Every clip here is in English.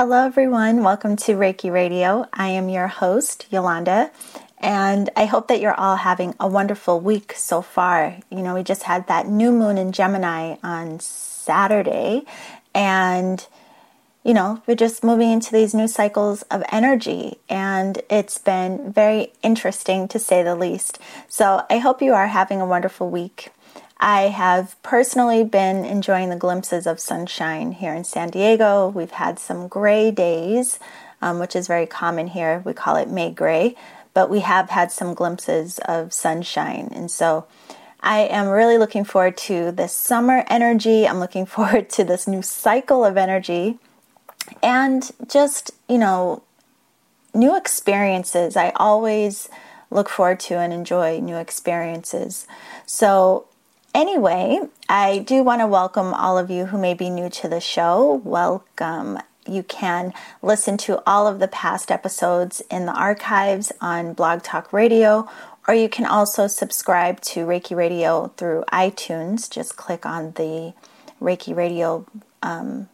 Hello, everyone. Welcome to Reiki Radio. I am your host, Yolanda, and I hope that you're all having a wonderful week so far. You know, we just had that new moon in Gemini on Saturday, and you know, we're just moving into these new cycles of energy, and it's been very interesting to say the least. So, I hope you are having a wonderful week. I have personally been enjoying the glimpses of sunshine here in San Diego. We've had some gray days, um, which is very common here. We call it May gray, but we have had some glimpses of sunshine. And so I am really looking forward to this summer energy. I'm looking forward to this new cycle of energy and just, you know, new experiences. I always look forward to and enjoy new experiences. So Anyway, I do want to welcome all of you who may be new to the show. Welcome. You can listen to all of the past episodes in the archives on Blog Talk Radio, or you can also subscribe to Reiki Radio through iTunes. Just click on the Reiki Radio um,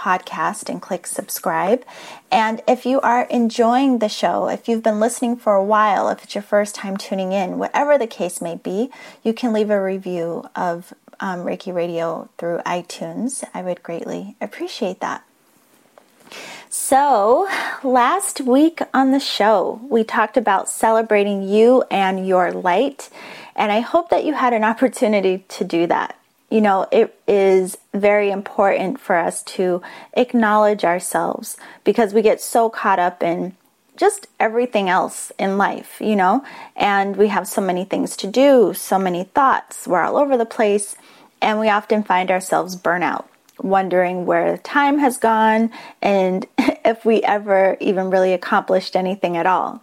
podcast and click subscribe. And if you are enjoying the show, if you've been listening for a while, if it's your first time tuning in, whatever the case may be, you can leave a review of um, Reiki Radio through iTunes. I would greatly appreciate that. So, last week on the show, we talked about celebrating you and your light, and I hope that you had an opportunity to do that you know, it is very important for us to acknowledge ourselves because we get so caught up in just everything else in life, you know, and we have so many things to do, so many thoughts, we're all over the place, and we often find ourselves burnout, wondering where time has gone and if we ever even really accomplished anything at all.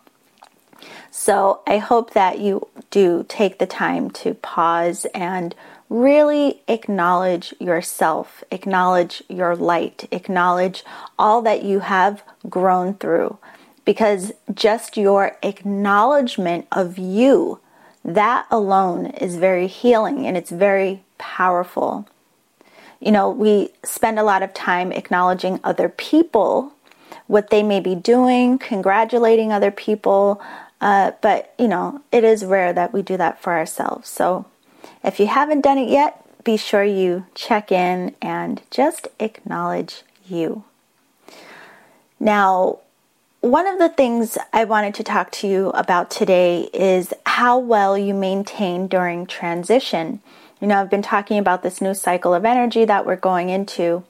So I hope that you do take the time to pause and really acknowledge yourself, acknowledge your light, acknowledge all that you have grown through. Because just your acknowledgement of you, that alone is very healing and it's very powerful. You know, we spend a lot of time acknowledging other people, what they may be doing, congratulating other people, uh, but you know, it is rare that we do that for ourselves. So if you haven't done it yet, be sure you check in and just acknowledge you. Now, one of the things I wanted to talk to you about today is how well you maintain during transition. You know, I've been talking about this new cycle of energy that we're going into,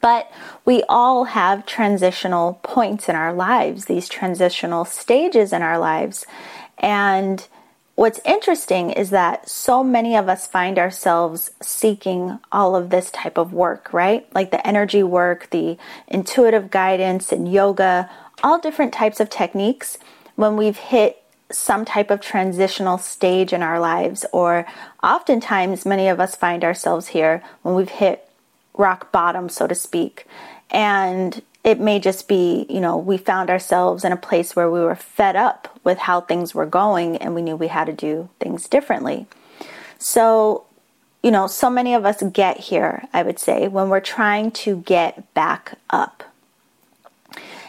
but we all have transitional points in our lives, these transitional stages in our lives. And what's interesting is that so many of us find ourselves seeking all of this type of work, right? Like the energy work, the intuitive guidance, and yoga, all different types of techniques when we've hit some type of transitional stage in our lives, or oftentimes many of us find ourselves here when we've hit rock bottom, so to speak. And it may just be, you know, we found ourselves in a place where we were fed up with how things were going and we knew we had to do things differently. So, you know, so many of us get here, I would say, when we're trying to get back up.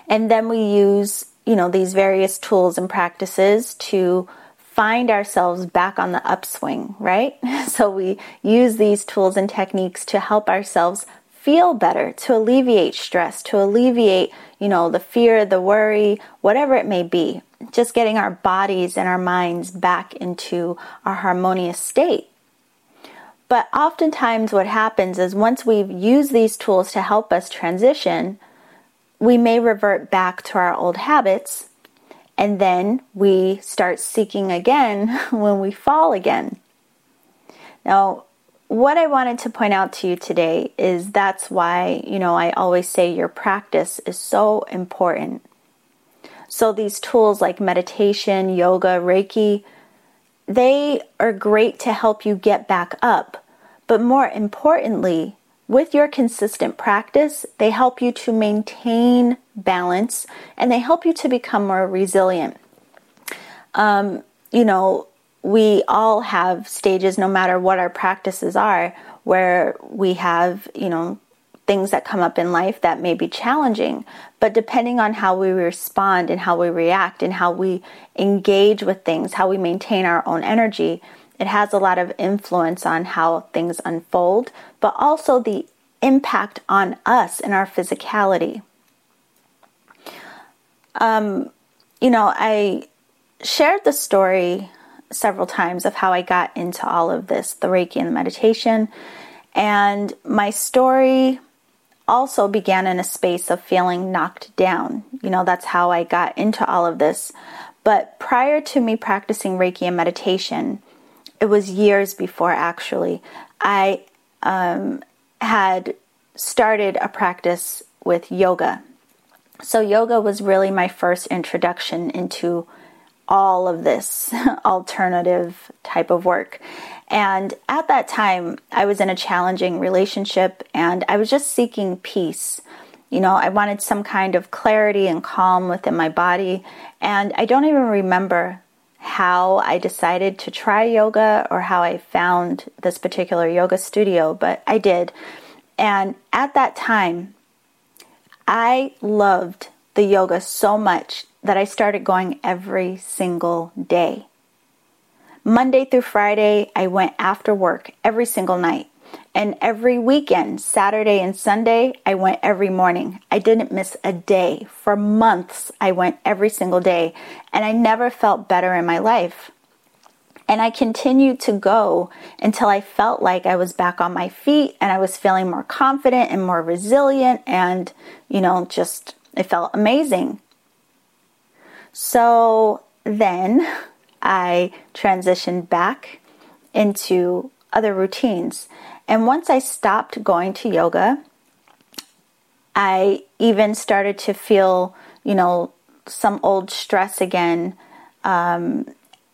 And then we use, you know, these various tools and practices to find ourselves back on the upswing, right? So we use these tools and techniques to help ourselves feel better, to alleviate stress, to alleviate, you know, the fear, the worry, whatever it may be. Just getting our bodies and our minds back into our harmonious state. But oftentimes, what happens is once we've used these tools to help us transition, we may revert back to our old habits and then we start seeking again when we fall again. Now, what I wanted to point out to you today is that's why, you know, I always say your practice is so important. So these tools like meditation, yoga, Reiki, they are great to help you get back up. But more importantly, with your consistent practice, they help you to maintain balance and they help you to become more resilient. Um, you know, we all have stages, no matter what our practices are, where we have, you know, things that come up in life that may be challenging. But depending on how we respond and how we react and how we engage with things, how we maintain our own energy, it has a lot of influence on how things unfold, but also the impact on us and our physicality. Um, you know, I shared the story several times of how I got into all of this the Reiki and the meditation. And my story also began in a space of feeling knocked down. You know, that's how I got into all of this. But prior to me practicing Reiki and meditation, it was years before actually, I um, had started a practice with yoga. So, yoga was really my first introduction into all of this alternative type of work. And at that time, I was in a challenging relationship and I was just seeking peace. You know, I wanted some kind of clarity and calm within my body. And I don't even remember how I decided to try yoga or how I found this particular yoga studio, but I did. And at that time, I loved the yoga so much that I started going every single day. Monday through Friday, I went after work every single night. And every weekend, Saturday and Sunday, I went every morning. I didn't miss a day. For months, I went every single day. And I never felt better in my life. And I continued to go until I felt like I was back on my feet and I was feeling more confident and more resilient. And, you know, just, it felt amazing. So then I transitioned back into other routines. And once I stopped going to yoga, I even started to feel, you know, some old stress again. Um,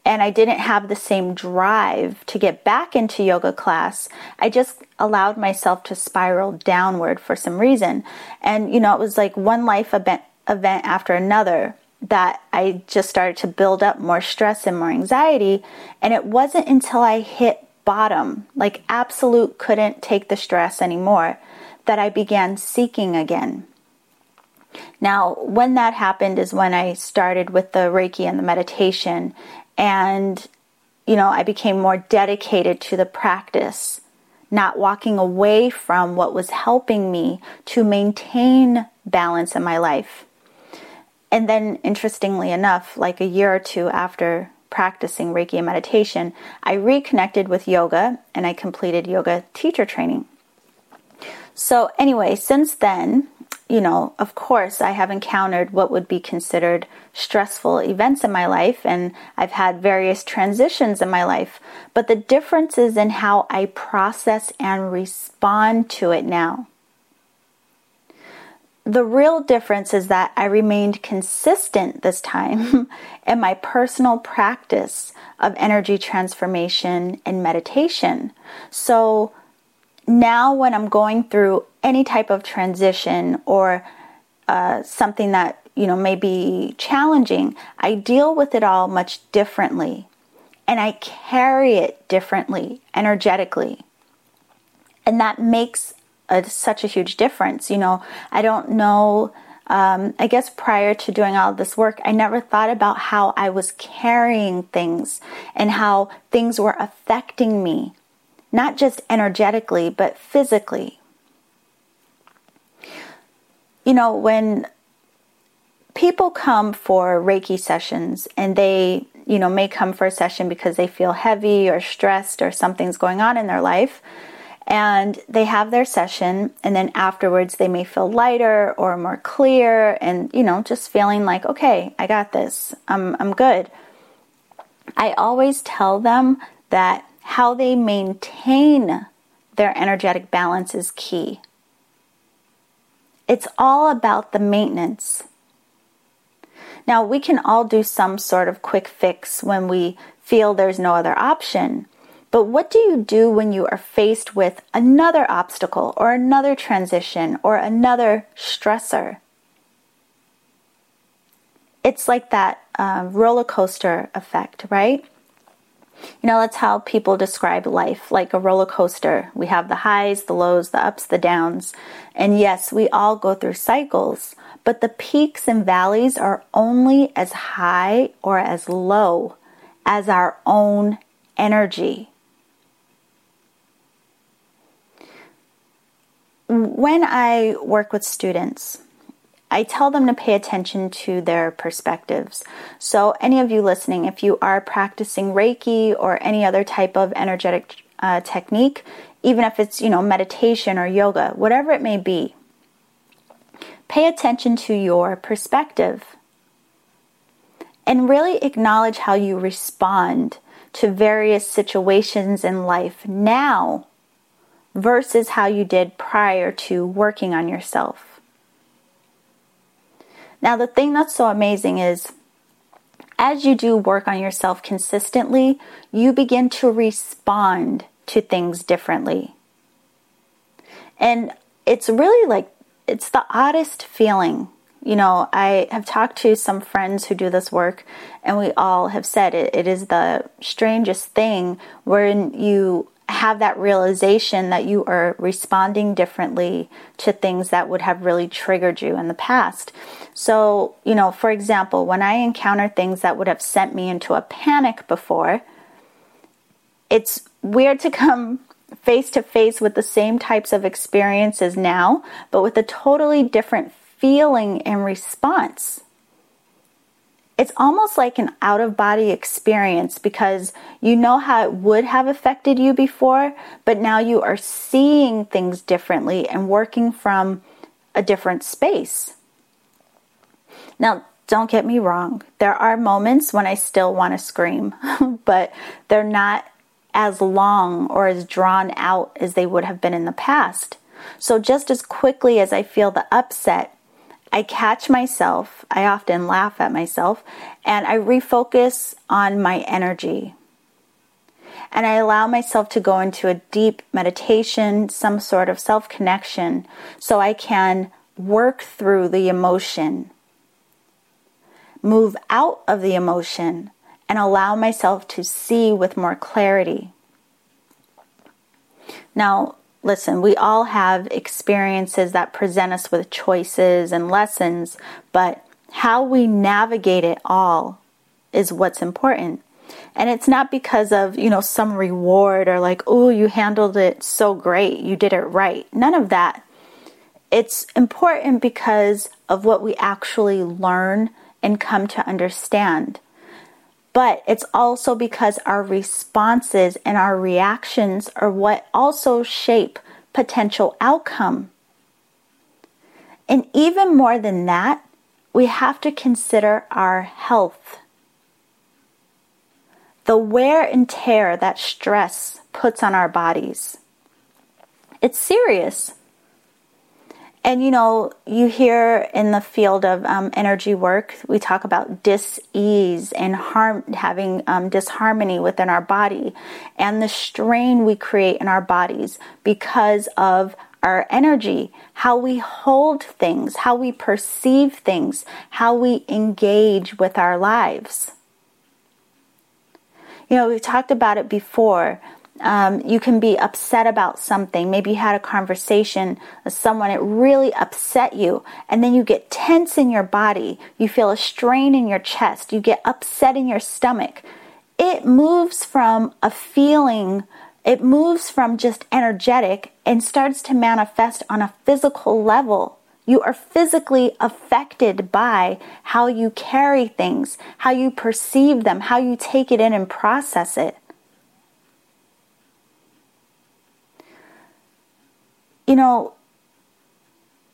and I didn't have the same drive to get back into yoga class. I just allowed myself to spiral downward for some reason. And, you know, it was like one life event, event after another that I just started to build up more stress and more anxiety. And it wasn't until I hit bottom, like absolute couldn't take the stress anymore, that I began seeking again. Now, when that happened is when I started with the Reiki and the meditation, and you know, I became more dedicated to the practice, not walking away from what was helping me to maintain balance in my life. And then, interestingly enough, like a year or two after practicing Reiki and meditation, I reconnected with yoga and I completed yoga teacher training. So, anyway, since then, you know, of course, I have encountered what would be considered stressful events in my life, and I've had various transitions in my life. But the difference is in how I process and respond to it now. The real difference is that I remained consistent this time in my personal practice of energy transformation and meditation. So now, when I'm going through any type of transition or uh, something that you know may be challenging, I deal with it all much differently, and I carry it differently energetically, and that makes a, such a huge difference. You know, I don't know. Um, I guess prior to doing all this work, I never thought about how I was carrying things and how things were affecting me, not just energetically, but physically. You know, when people come for Reiki sessions and they, you know, may come for a session because they feel heavy or stressed or something's going on in their life, and they have their session and then afterwards they may feel lighter or more clear and you know just feeling like okay i got this. I'm, I'm good. I always tell them that how they maintain their energetic balance is key. It's all about the maintenance. Now we can all do some sort of quick fix when we feel there's no other option but what do you do when you are faced with another obstacle or another transition or another stressor? It's like that uh, roller coaster effect, right? You know, that's how people describe life like a roller coaster. We have the highs, the lows, the ups, the downs. And yes, we all go through cycles, but the peaks and valleys are only as high or as low as our own energy. When I work with students, I tell them to pay attention to their perspectives. So, any of you listening, if you are practicing Reiki or any other type of energetic uh, technique, even if it's, you know, meditation or yoga, whatever it may be, pay attention to your perspective and really acknowledge how you respond to various situations in life now versus how you did prior to working on yourself. Now, the thing that's so amazing is as you do work on yourself consistently, you begin to respond to things differently. And it's really like, it's the oddest feeling. You know, I have talked to some friends who do this work, and we all have said it, it is the strangest thing when you have that realization that you are responding differently to things that would have really triggered you in the past. So, you know, for example, when I encounter things that would have sent me into a panic before, it's weird to come face to face with the same types of experiences now, but with a totally different feeling and response it's almost like an out of body experience because you know how it would have affected you before, but now you are seeing things differently and working from a different space. Now, don't get me wrong, there are moments when I still want to scream, but they're not as long or as drawn out as they would have been in the past. So, just as quickly as I feel the upset, I catch myself, I often laugh at myself, and I refocus on my energy. And I allow myself to go into a deep meditation, some sort of self connection, so I can work through the emotion, move out of the emotion, and allow myself to see with more clarity. Now, listen, we all have experiences that present us with choices and lessons, but how we navigate it all is what's important. And it's not because of, you know, some reward or like, oh, you handled it so great, you did it right. None of that. It's important because of what we actually learn and come to understand but it's also because our responses and our reactions are what also shape potential outcome. And even more than that, we have to consider our health. The wear and tear that stress puts on our bodies. It's serious. And you know, you hear in the field of um, energy work, we talk about dis-ease and harm, having um, disharmony within our body, and the strain we create in our bodies because of our energy, how we hold things, how we perceive things, how we engage with our lives. You know, we've talked about it before um, you can be upset about something. Maybe you had a conversation with someone, it really upset you, and then you get tense in your body. You feel a strain in your chest. You get upset in your stomach. It moves from a feeling, it moves from just energetic and starts to manifest on a physical level. You are physically affected by how you carry things, how you perceive them, how you take it in and process it. You know,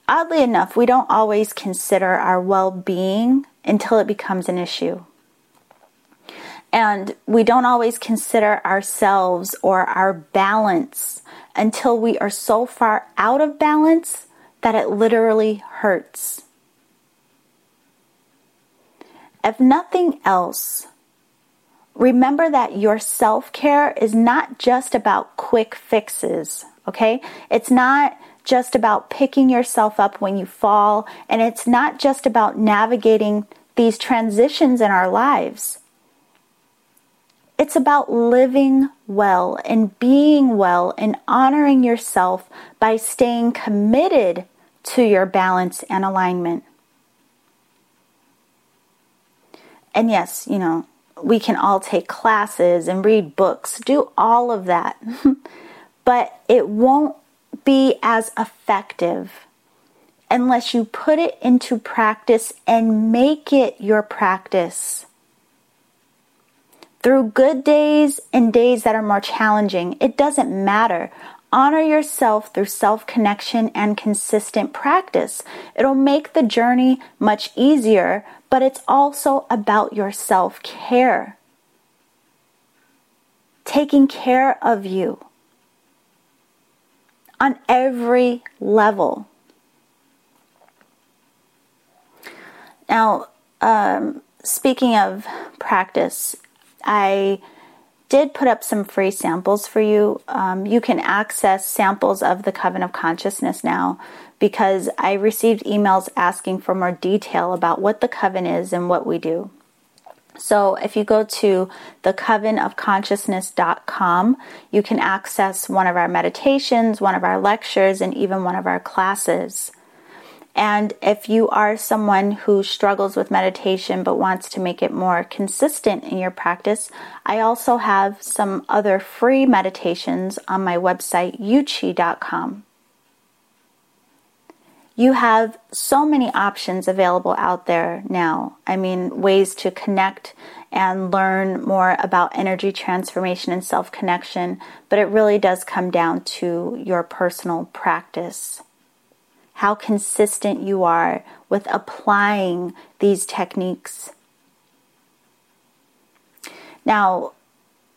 oddly enough, we don't always consider our well being until it becomes an issue. And we don't always consider ourselves or our balance until we are so far out of balance that it literally hurts. If nothing else, remember that your self care is not just about quick fixes okay? It's not just about picking yourself up when you fall, and it's not just about navigating these transitions in our lives. it's about living well and being well and honoring yourself by staying committed to your balance and alignment. And yes, you know, we can all take classes and read books, do all of that. but it won't be as effective unless you put it into practice and make it your practice. Through good days and days that are more challenging, it doesn't matter. Honor yourself through self connection and consistent practice. It'll make the journey much easier, but it's also about your self care. Taking care of you on every level. Now, um, speaking of practice, I did put up some free samples for you. Um, you can access samples of the Coven of Consciousness now because I received emails asking for more detail about what the Coven is and what we do. So if you go to thecovenofconsciousness.com, you can access one of our meditations, one of our lectures, and even one of our classes. And if you are someone who struggles with meditation but wants to make it more consistent in your practice, I also have some other free meditations on my website, yewchi.com. You have so many options available out there now. I mean, ways to connect and learn more about energy transformation and self connection, but it really does come down to your personal practice how consistent you are with applying these techniques. Now,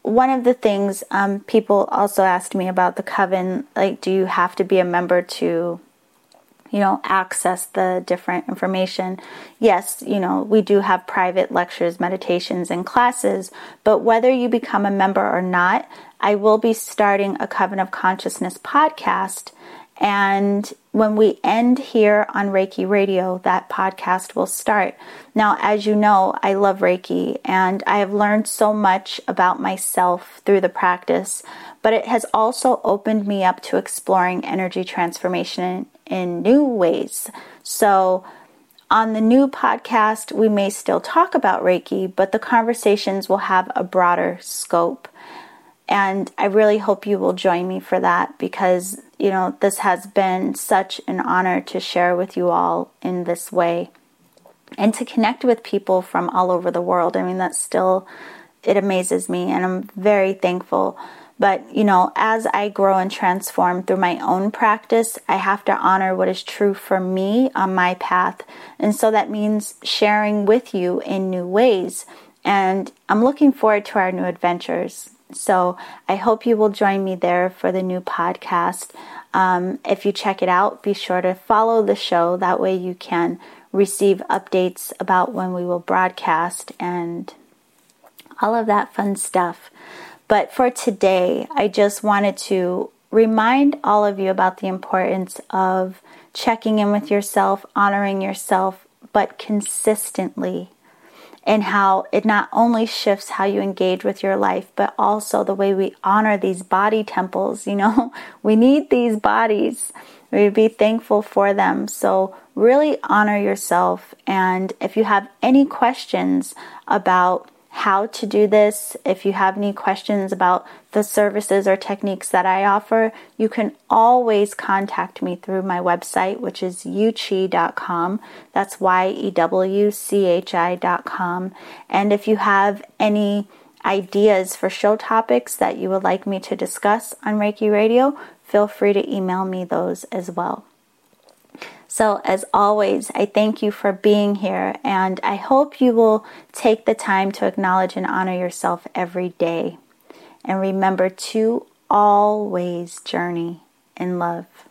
one of the things um, people also asked me about the coven like, do you have to be a member to, you know, access the different information? Yes, you know, we do have private lectures, meditations, and classes, but whether you become a member or not, I will be starting a Coven of Consciousness podcast and when we end here on Reiki Radio, that podcast will start. Now, as you know, I love Reiki and I have learned so much about myself through the practice, but it has also opened me up to exploring energy transformation in, in new ways. So, on the new podcast, we may still talk about Reiki, but the conversations will have a broader scope. And I really hope you will join me for that because, you know, this has been such an honor to share with you all in this way and to connect with people from all over the world. I mean, that's still, it amazes me and I'm very thankful. But, you know, as I grow and transform through my own practice, I have to honor what is true for me on my path. And so that means sharing with you in new ways. And I'm looking forward to our new adventures. So I hope you will join me there for the new podcast. Um, if you check it out, be sure to follow the show. That way you can receive updates about when we will broadcast and all of that fun stuff. But for today, I just wanted to remind all of you about the importance of checking in with yourself, honoring yourself, but consistently and how it not only shifts how you engage with your life, but also the way we honor these body temples. You know, we need these bodies. We be thankful for them. So, really honor yourself. And if you have any questions about how to do this. If you have any questions about the services or techniques that I offer, you can always contact me through my website, which is yewchi.com. That's Y E W C H I.com. And if you have any ideas for show topics that you would like me to discuss on Reiki Radio, feel free to email me those as well. So, as always, I thank you for being here, and I hope you will take the time to acknowledge and honor yourself every day. And remember to always journey in love.